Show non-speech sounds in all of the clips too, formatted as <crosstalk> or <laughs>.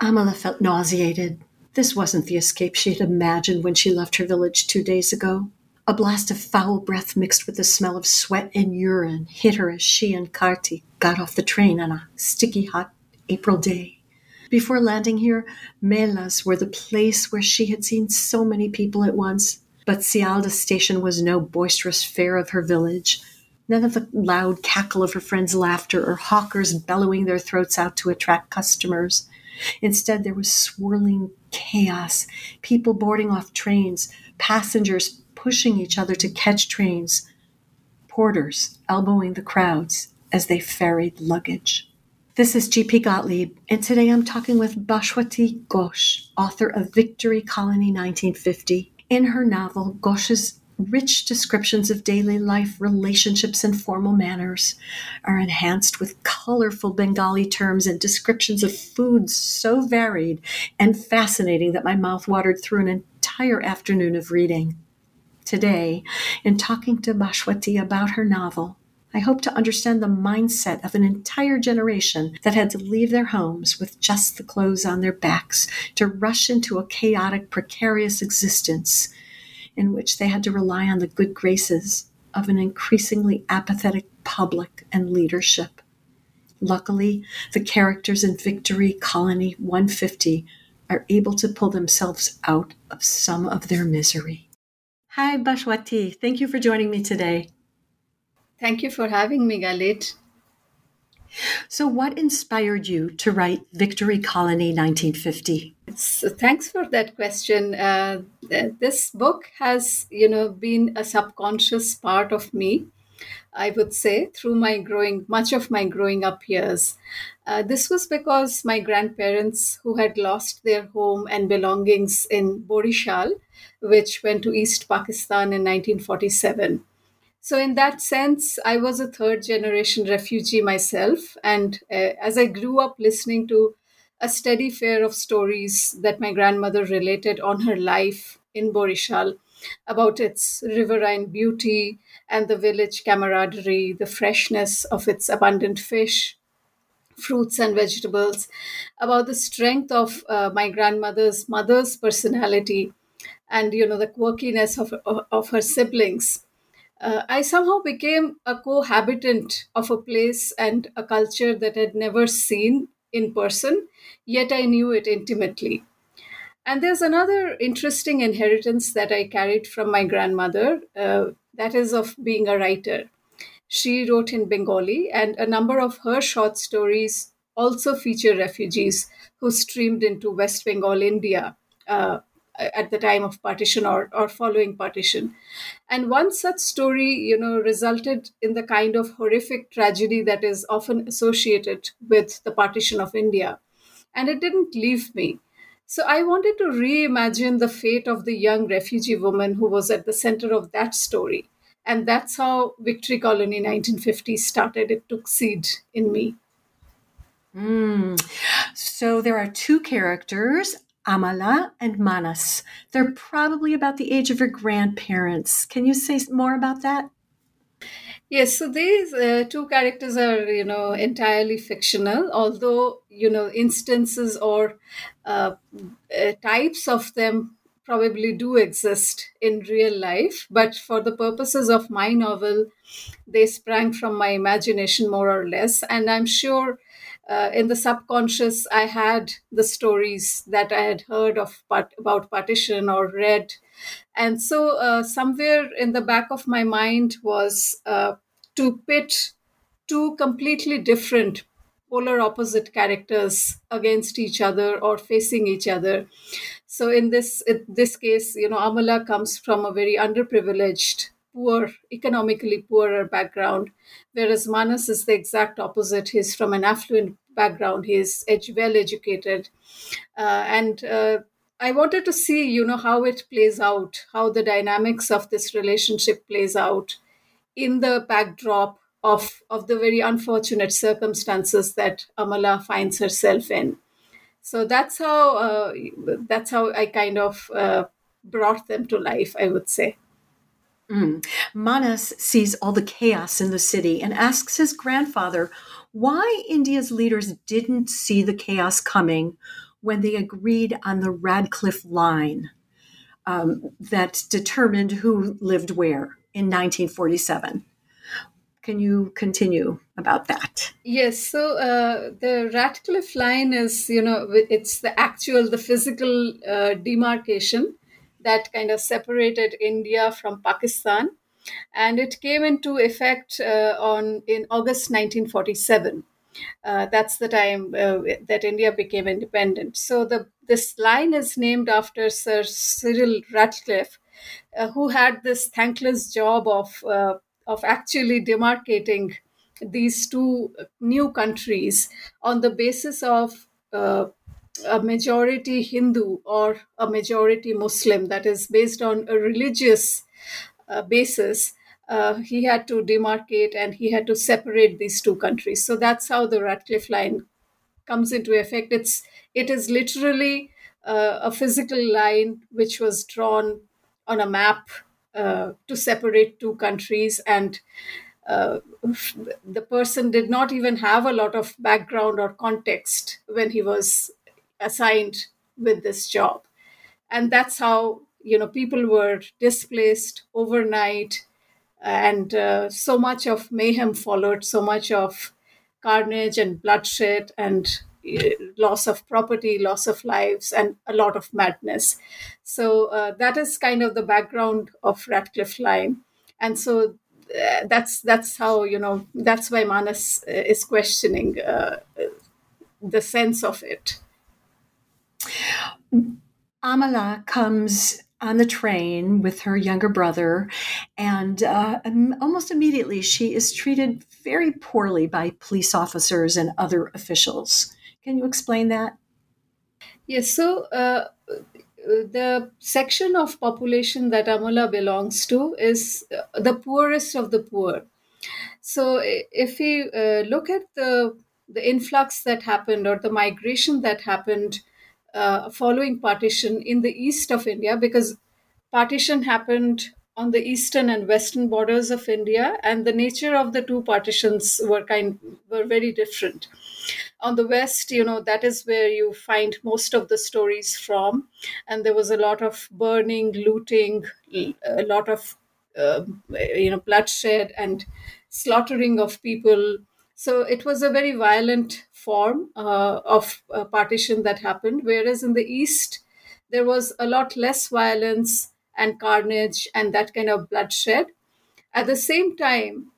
Amala felt nauseated. This wasn't the escape she had imagined when she left her village two days ago. A blast of foul breath mixed with the smell of sweat and urine hit her as she and Karti got off the train on a sticky hot April day. Before landing here, Melas were the place where she had seen so many people at once. But Sealdah station was no boisterous fair of her village. None of the loud cackle of her friends' laughter or hawkers bellowing their throats out to attract customers. Instead, there was swirling chaos, people boarding off trains, passengers pushing each other to catch trains, porters elbowing the crowds as they ferried luggage. This is GP Gottlieb, and today I'm talking with Bhaswati Ghosh, author of Victory Colony 1950. In her novel, Ghosh's rich descriptions of daily life, relationships, and formal manners are enhanced with colorful Bengali terms and descriptions of foods so varied and fascinating that my mouth watered through an entire afternoon of reading. Today, in talking to Bhaswati about her novel, I hope to understand the mindset of an entire generation that had to leave their homes with just the clothes on their backs to rush into a chaotic, precarious existence in which they had to rely on the good graces of an increasingly apathetic public and leadership. Luckily, the characters in Victory Colony 150 are able to pull themselves out of some of their misery. Hi, Bhaswati. Thank you for joining me today. Thank you for having me, Galit. So, what inspired you to write Victory Colony 1950? So thanks for that question. Uh, this book has, you know, been a subconscious part of me. I would say through my growing, much of my growing up years. Uh, this was because my grandparents, who had lost their home and belongings in Borishal, which went to East Pakistan in 1947, so, in that sense, I was a third generation refugee myself. And uh, as I grew up listening to a steady fare of stories that my grandmother related on her life in Borishal about its riverine beauty and the village camaraderie, the freshness of its abundant fish, fruits and vegetables, about the strength of uh, my grandmother's mother's personality, and you know the quirkiness of, of, of her siblings uh, I somehow became a cohabitant of a place and a culture that I'd never seen in person, yet I knew it intimately. And there's another interesting inheritance that I carried from my grandmother uh, that is of being a writer. She wrote in Bengali, and a number of her short stories also feature refugees who streamed into West Bengal, India, uh, at the time of partition or, or following partition. And one such story, you know, resulted in the kind of horrific tragedy that is often associated with the partition of India. And it didn't leave me. So I wanted to reimagine the fate of the young refugee woman who was at the center of that story. And that's how Victory Colony 1950 started. It took seed in me. Mm. So there are two characters, Amala and Manas. They're probably about the age of your grandparents. Can you say more about that? Yes, so these uh, two characters are, you know, entirely fictional, although, you know, instances or uh, uh, types of them probably do exist in real life. But for the purposes of my novel, they sprang from my imagination more or less. And I'm sure uh, in the subconscious, I had the stories that I had heard of part, about partition or read, and so uh, somewhere in the back of my mind was uh, to pit two completely different polar opposite characters against each other or facing each other. So in this in this case you know amala comes from a very underprivileged poor economically poorer background whereas manas is the exact opposite he's from an affluent background he's ed- well educated uh, and uh, i wanted to see you know how it plays out how the dynamics of this relationship plays out in the backdrop of of the very unfortunate circumstances that Amala finds herself in. So that's how uh, that's how I kind of uh, brought them to life. I would say. Mm. Manas sees all the chaos in the city and asks his grandfather why India's leaders didn't see the chaos coming when they agreed on the Radcliffe line um, that determined who lived where in 1947. Can you continue about that? Yes. So uh, the Radcliffe line is, you know, it's the actual, the physical uh, demarcation that kind of separated India from Pakistan, and it came into effect uh, on in August 1947. Uh, that's the time uh, that India became independent. So the this line is named after Sir Cyril Radcliffe, uh, who had this thankless job of of actually demarcating these two new countries on the basis of uh, a majority Hindu or a majority Muslim, that is based on a religious uh, basis. Uh, he had to demarcate and he had to separate these two countries. So that's how the Radcliffe line comes into effect. It's it is literally uh, a physical line which was drawn on a map uh, to separate two countries and uh, the person did not even have a lot of background or context when he was assigned with this job and that's how you know people were displaced overnight and uh, so much of mayhem followed so much of carnage and bloodshed and loss of property, loss of lives, and a lot of madness. So uh, that is kind of the background of Radcliffe Line, and so uh, that's that's how you know that's why Manas uh, is questioning uh, the sense of it. Amala comes on the train with her younger brother, and uh, almost immediately she is treated very poorly by police officers and other officials. Can you explain that? Yes. So uh, the section of population that Amala belongs to is uh, the poorest of the poor. So if we uh, look at the the influx that happened or the migration that happened uh, following partition in the east of India, because partition happened on the eastern and western borders of India, and the nature of the two partitions were kind were very different. On the west you know that is where you find most of the stories from and there was a lot of burning looting a lot of uh, you know bloodshed and slaughtering of people so it was a very violent form uh, of uh, partition that happened. Whereas in the east there was a lot less violence and carnage and that kind of bloodshed. At the same time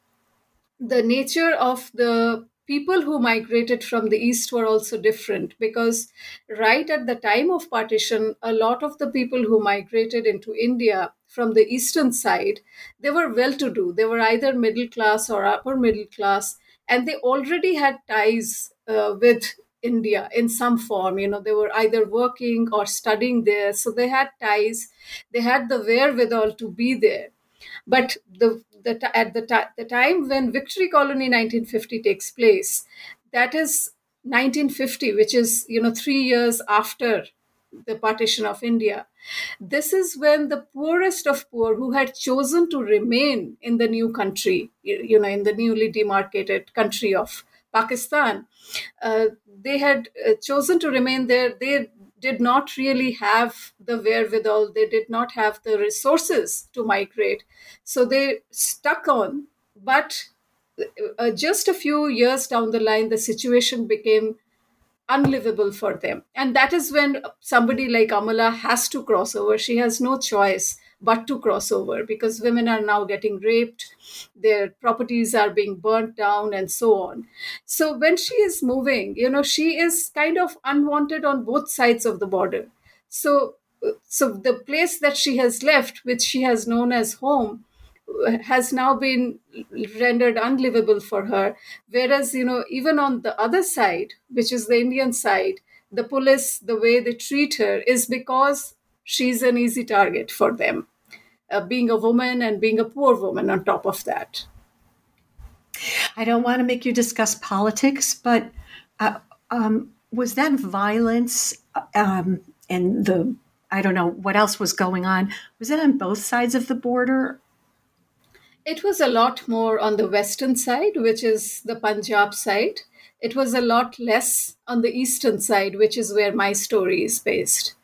the nature of the people who migrated from the east were also different because right at the time of partition a lot of the people who migrated into india from the eastern side they were well to do they were either middle class or upper middle class and they already had ties uh, with india in some form you know they were either working or studying there. So they had ties they had the wherewithal to be there. But the the, at the, the time when Victory Colony 1950 takes place, that is 1950, which is you know three years after the partition of India. This is when the poorest of poor who had chosen to remain in the new country, you know, in the newly demarcated country of Pakistan, uh, they had uh, chosen to remain there. They did not really have the wherewithal, they did not have the resources to migrate. So they stuck on, but uh, just a few years down the line, the situation became unlivable for them. And that is when somebody like Amala has to cross over. She has no choice but to cross over because women are now getting raped, their properties are being burnt down, and so on. So when she is moving, you know, she is kind of unwanted on both sides of the border. So so the place that she has left, which she has known as home, has now been rendered unlivable for her. Whereas, you know, even on the other side, which is the Indian side, the police, the way they treat her is because she's an easy target for them, uh, being a woman and being a poor woman on top of that. I don't want to make you discuss politics, but uh, um, was that violence um, and the I don't know what else was going on? Was it on both sides of the border, it was a lot more on the western side, which is the Punjab side. It was a lot less on the eastern side, which is where my story is based.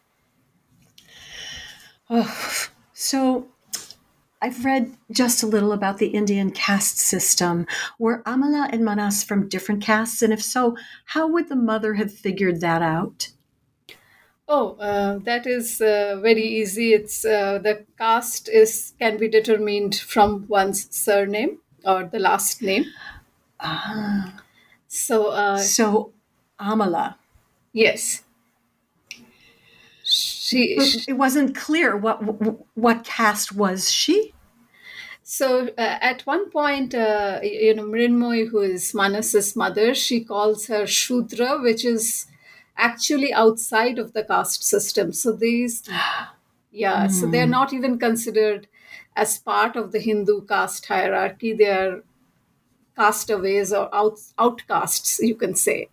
Oh, so I've read just a little about the Indian caste system. Were Amala and Manas from different castes? And if so, how would the mother have figured that out? Oh, uh, that is uh, very easy. It's uh, the caste is can be determined from one's surname or the last name. Ah. So, uh, so Amala. Yes. She, it wasn't clear what what caste was she. So uh, at one point, uh, you know, Mrinmoy, who is Manas's mother, she calls her Shudra, which is actually outside of the caste system. So these, yeah, mm. so they're hmm. not even considered as part of the Hindu caste hierarchy. They are castaways or out, outcasts, you can say.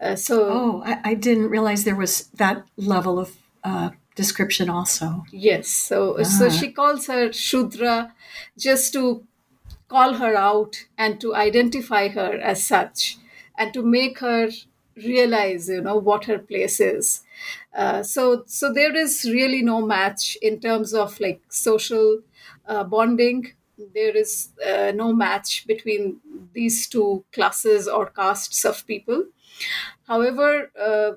Uh, so, oh, I, I, didn't realize there was that level of uh, description also. Yes, so ah. so she calls her Shudra just to call her out and to identify her as such and to make her realize you know what her place is. Uh, so so there is really no match in terms of like social uh, bonding. There is uh, no match between these two classes or castes of people. However uh,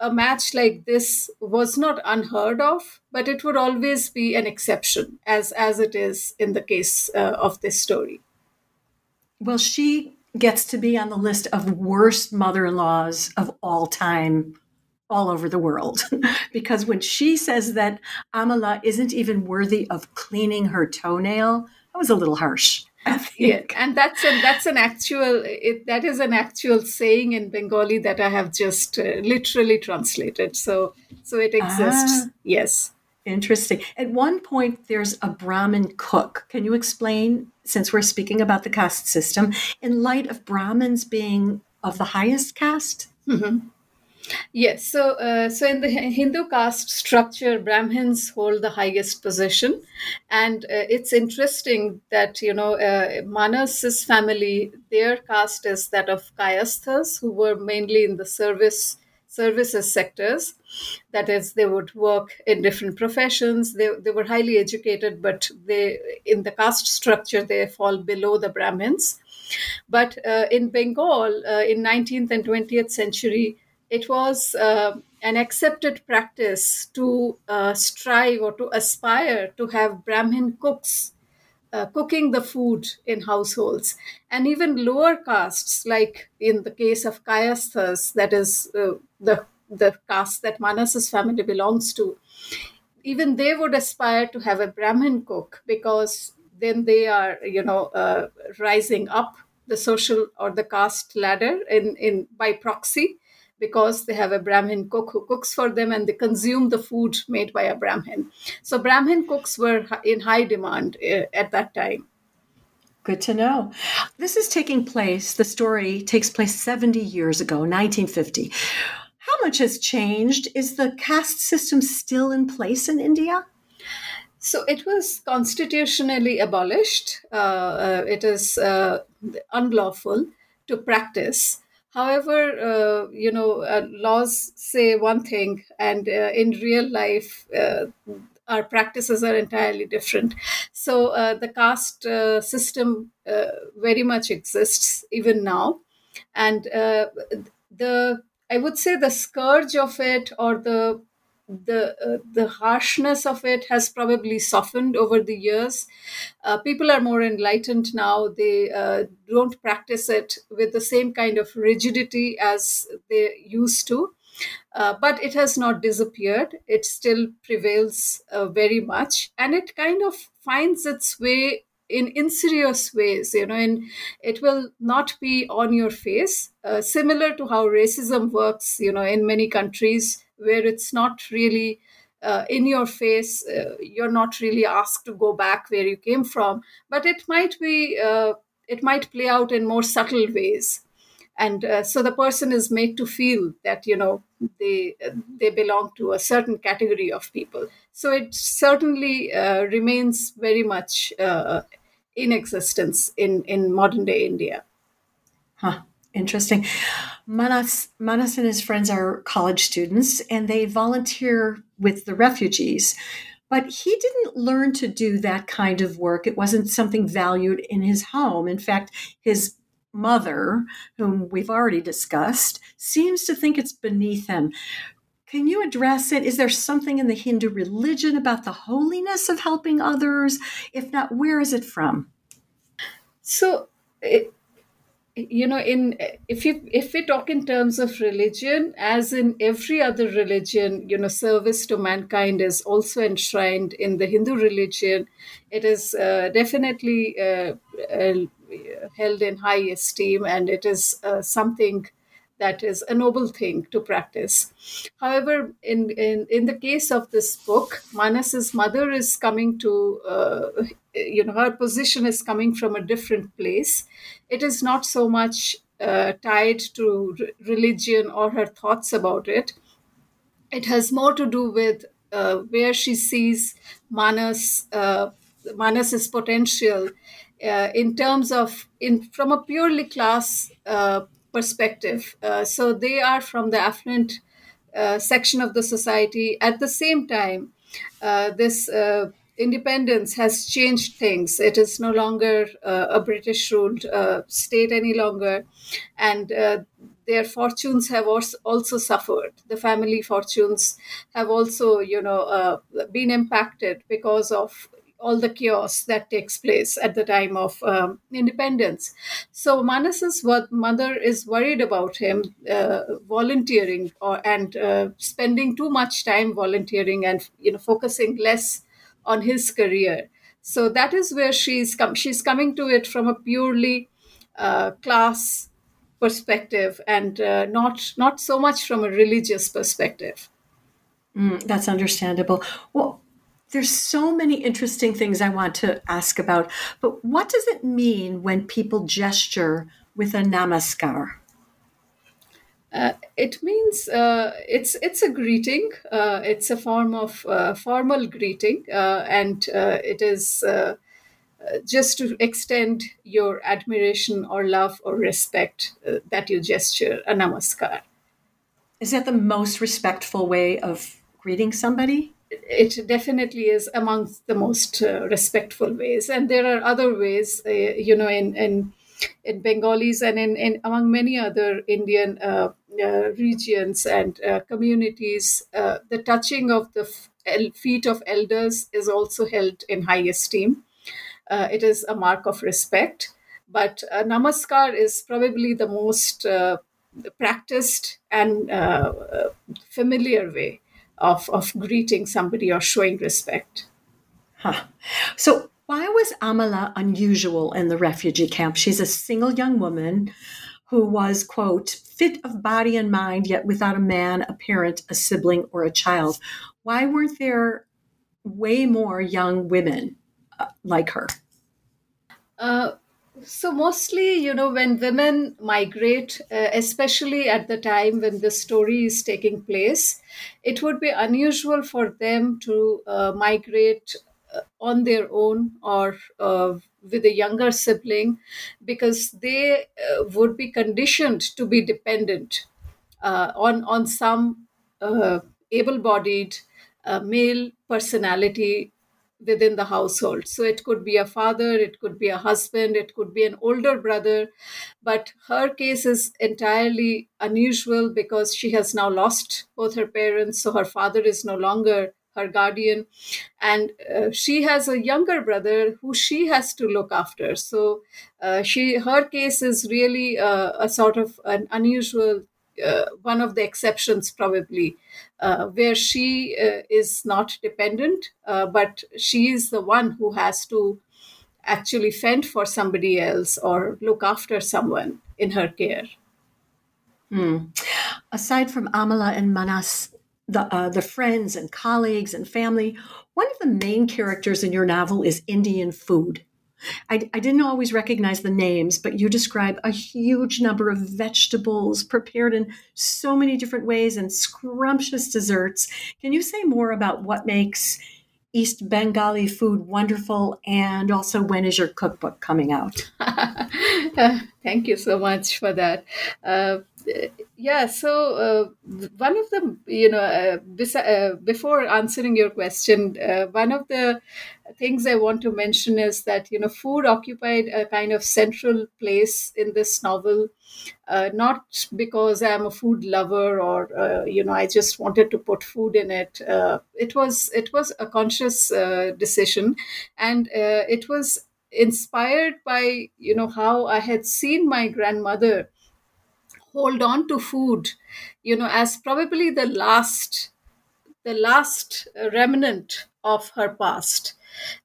a, match like this was not unheard of but it would always be an exception as as it is in the case uh, of this story. Well she gets to be on the list of worst mother in laws of all time all over the world. <laughs> because when she says that Amala isn't even worthy of cleaning her toenail, that was a little harsh. Yeah, and that's a, that's an actual it, that is an actual saying in Bengali that I have just uh, literally translated. So so it exists. Ah. Yes. Interesting. At one point, there's a Brahmin cook. Can you explain, since we're speaking about the caste system, in light of Brahmins being of the highest caste? Mm-hmm. Yes. So, uh, so in the Hindu caste structure, Brahmins hold the highest position, and uh, it's interesting that you know uh, Manas's family, their caste is that of Kayasthas, who were mainly in the service services sectors. That is, they would work in different professions. They, they were highly educated, but they in the caste structure they fall below the Brahmins. But uh, in Bengal, uh, in 19th and 20th century, it was uh, an accepted practice to uh, strive or to aspire to have Brahmin cooks uh, cooking the food in households. And even lower castes, like in the case of Kayasthas, that is uh, the, the caste that Manas's family belongs to, even they would aspire to have a Brahmin cook because then they are, you know, uh, rising up the social or the caste ladder in, in by proxy because they have a Brahmin cook who cooks for them and they consume the food made by a Brahmin. So Brahmin cooks were in high demand uh, at that time. Good to know. This is taking place, the story takes place 70 years ago, 1950. How much has changed? Is the caste system still in place in India? So it was constitutionally abolished. Uh, uh, it is uh, unlawful to practice. However, uh, you know, uh, laws say one thing, and uh, in real life, uh, our practices are entirely different. So uh, the caste uh, system very much exists even now, and the I would say the scourge of it or the the uh, the harshness of it has probably softened over the years. Uh, people are more enlightened now. They uh, don't practice it with the same kind of rigidity as they used to. Uh, but it has not disappeared. It still prevails uh, very much, and it kind of finds its way in insidious ways you know and it will not be on your face uh, similar to how racism works you know in many countries where it's not really uh, in your face uh, you're not really asked to go back where you came from. But it might be uh, it might play out in more subtle ways. And uh, so the person is made to feel that you know they they belong to a certain category of people. So it certainly uh, remains very much uh, in existence in in modern day india. Huh interesting manas manas and his friends are college students and they volunteer with the refugees but he didn't learn to do that kind of work. It wasn't something valued in his home. In fact, his mother, whom we've already discussed, seems to think it's beneath him. Can you address it? Is there something in the Hindu religion about the holiness of helping others? If not, where is it from? So, it, you know, in if you if we talk in terms of religion, as in every other religion, you know, service to mankind is also enshrined in the Hindu religion. It is uh, definitely uh, uh, held in high esteem, and it is uh, something that is a noble thing to practice. However, in, in, in the case of this book, Manas's mother is coming to, uh, you know, her position is coming from a different place. It is not so much uh, tied to religion or her thoughts about it. It has more to do with uh, where she sees Manas, uh, Manas's potential uh, in terms of in from a purely class uh, perspective. Uh, so they are from the affluent uh, section of the society. At the same time, uh, this uh, independence has changed things. It is no longer a British ruled state any longer, and their fortunes have also suffered. The family fortunes have also, you know, been impacted because of all the chaos that takes place at the time of um, independence. So Manas's mother is worried about him uh, volunteering or, and uh, spending too much time volunteering and you know focusing less on his career. So that is where she's come. She's coming to it from a purely uh, class perspective and uh, not not so much from a religious perspective. Mm, that's understandable. Well, there's so many interesting things I want to ask about, but what does it mean when people gesture with a namaskar? Uh, it means uh, it's it's a greeting. Uh, it's a form of uh, formal greeting, uh, and uh, it is just to extend your admiration or love or respect that you gesture a namaskar. Is that the most respectful way of greeting somebody? It definitely is amongst the most uh, respectful ways. And there are other ways uh, you know in in in bengalis and in, in among many other indian uh, uh regions and uh, communities uh, the touching of the feet of elders is also held in high esteem. It is a mark of respect. But namaskar is probably the most practiced and familiar way of, of greeting somebody or showing respect. Huh. So, why was Amala unusual in the refugee camp? She's a single young woman who was, quote, fit of body and mind, yet without a man, a parent, a sibling, or a child. Why weren't there way more young women uh, like her? Uh, so mostly, you know, when women migrate, uh, especially at the time when the story is taking place, it would be unusual for them to uh, migrate uh, on their own or uh, with a younger sibling because they uh, would be conditioned to be dependent on on some able-bodied uh, male personality within the household. So it could be a father, it could be a husband, it could be an older brother. But her case is entirely unusual because she has now lost both her parents. So her father is no longer her guardian. And uh, she has a younger brother who she has to look after. So uh, she her case is really uh, a sort of an unusual one of the exceptions probably uh, where she uh, is not dependent uh, but she is the one who has to actually fend for somebody else or look after someone in her care hmm. aside from amala and manas the, uh, the friends and colleagues and family one of the main characters in your novel is indian food I, I, didn't always recognize the names, but you describe a huge number of vegetables prepared in so many different ways and scrumptious desserts. Can you say more about what makes East Bengali food wonderful and also when is your cookbook coming out? <laughs> Thank you so much for that. Uh, yeah, so uh, one of the, you know, uh, bes- uh, before answering your question, uh, one of the things I want to mention is that, you know, food occupied a kind of central place in this novel, uh, not because I'm a food lover or, uh, you know, I just wanted to put food in it. it was it was a conscious decision, and it was inspired by you know how I had seen my grandmother hold on to food you know as probably the last the last remnant of her past.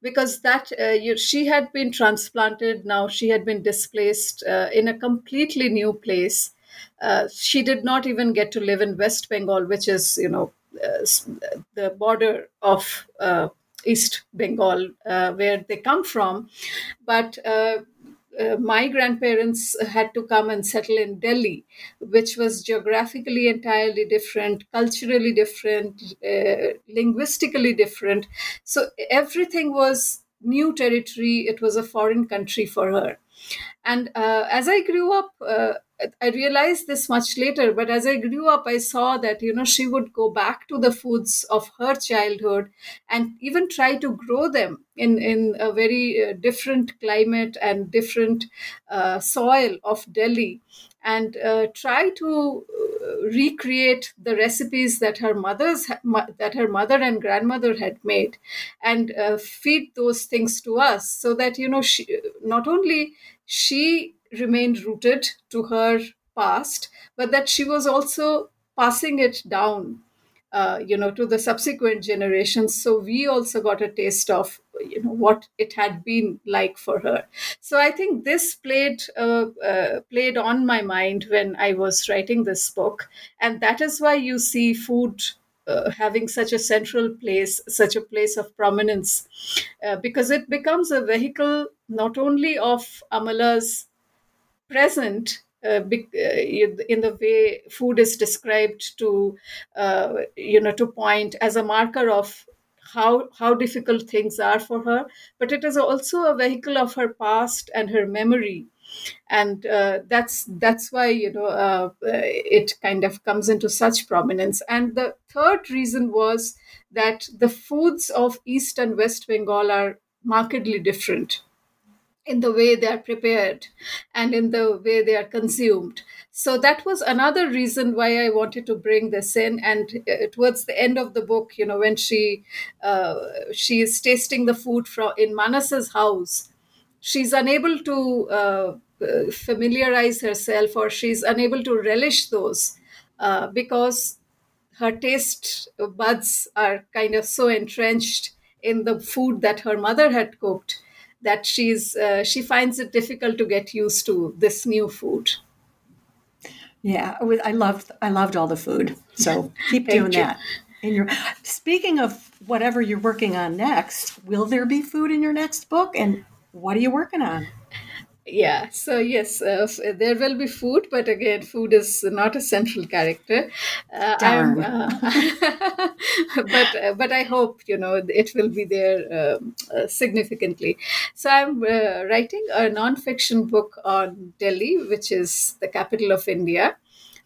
Because that uh, you, she had been transplanted now she had been displaced uh, in a completely new place. Uh, she did not even get to live in west bengal which is you know uh, the border of uh, east bengal uh, where they come from. But uh, my grandparents had to come and settle in Delhi, which was geographically entirely different, culturally different, uh, linguistically different. So everything was new territory. It was a foreign country for her. And uh, as I grew up, uh, I realized this much later, but as I grew up, I saw that, you know, she would go back to the foods of her childhood and even try to grow them in, in a very uh, different climate and different uh, soil of Delhi and uh, try to uh, recreate the recipes that her mother's that her mother and grandmother had made and uh, feed those things to us so that you know she not only she remained rooted to her past, but that she was also passing it down, uh, you know, to the subsequent generations. So we also got a taste of, you know, what it had been like for her. So I think this played uh, uh, played on my mind when I was writing this book, and that is why you see food. Uh, having such a central place, such a place of prominence, uh, because it becomes a vehicle not only of Amala's present uh, uh in the way food is described to uh, you know to point as a marker of how how difficult things are for her. But it is also a vehicle of her past and her memory. And uh, that's that's why you know uh, it kind of comes into such prominence. And the third reason was that the foods of east and west bengal are markedly different in the way they are prepared and in the way they are consumed. So that was another reason why I wanted to bring this in. And uh, towards the end of the book, you know, when she uh, she is tasting the food from in Manas's house, she's unable to uh, familiarize herself or she's unable to relish those uh, because her taste buds are kind of so entrenched in the food that her mother had cooked that she's uh, she finds it difficult to get used to this new food. Yeah, I loved I loved all the food. So <laughs> keep doing you. that. In your speaking of whatever you're working on next, will there be food in your next book? And what are you working on? Yeah so yes uh, there will be food but again food is not a central character. Uh, Darn. Uh, <laughs> but uh, but i hope you know it will be there um, uh, significantly. So i'm uh, writing a non-fiction book on delhi which is the capital of india.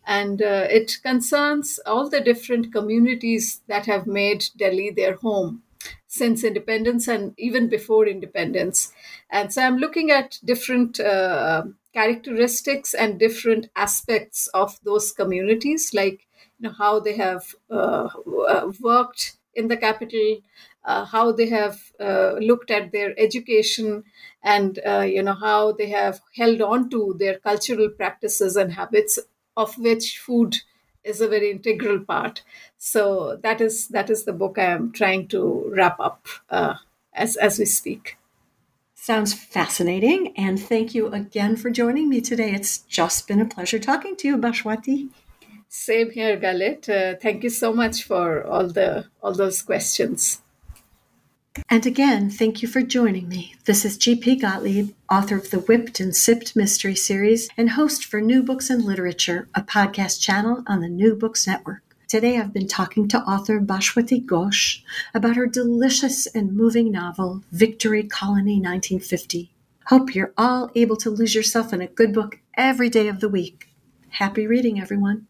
And uh, it concerns all the different communities that have made Delhi their home since independence and even before independence. And so I'm looking at different uh, characteristics and different aspects of those communities, like you know, how they have uh, uh worked in the capital, uh, how they have uh, looked at their education, and uh, you know how they have held on to their cultural practices and habits, of which food is a very integral part. So that is that is the book I am trying to wrap up uh, as as we speak. Sounds fascinating, and thank you again for joining me today. It's just been a pleasure talking to you, Bhaswati. Same here, Galit. Uh, thank you so much for all the all those questions. And again, thank you for joining me. This is G.P. Gottlieb, author of the Whipped and Sipped Mystery Series and host for New Books and Literature, a podcast channel on the New Books Network. Today I've been talking to author Bhaswati Ghosh about her delicious and moving novel, Victory Colony 1950. Hope you're all able to lose yourself in a good book every day of the week. Happy reading, everyone.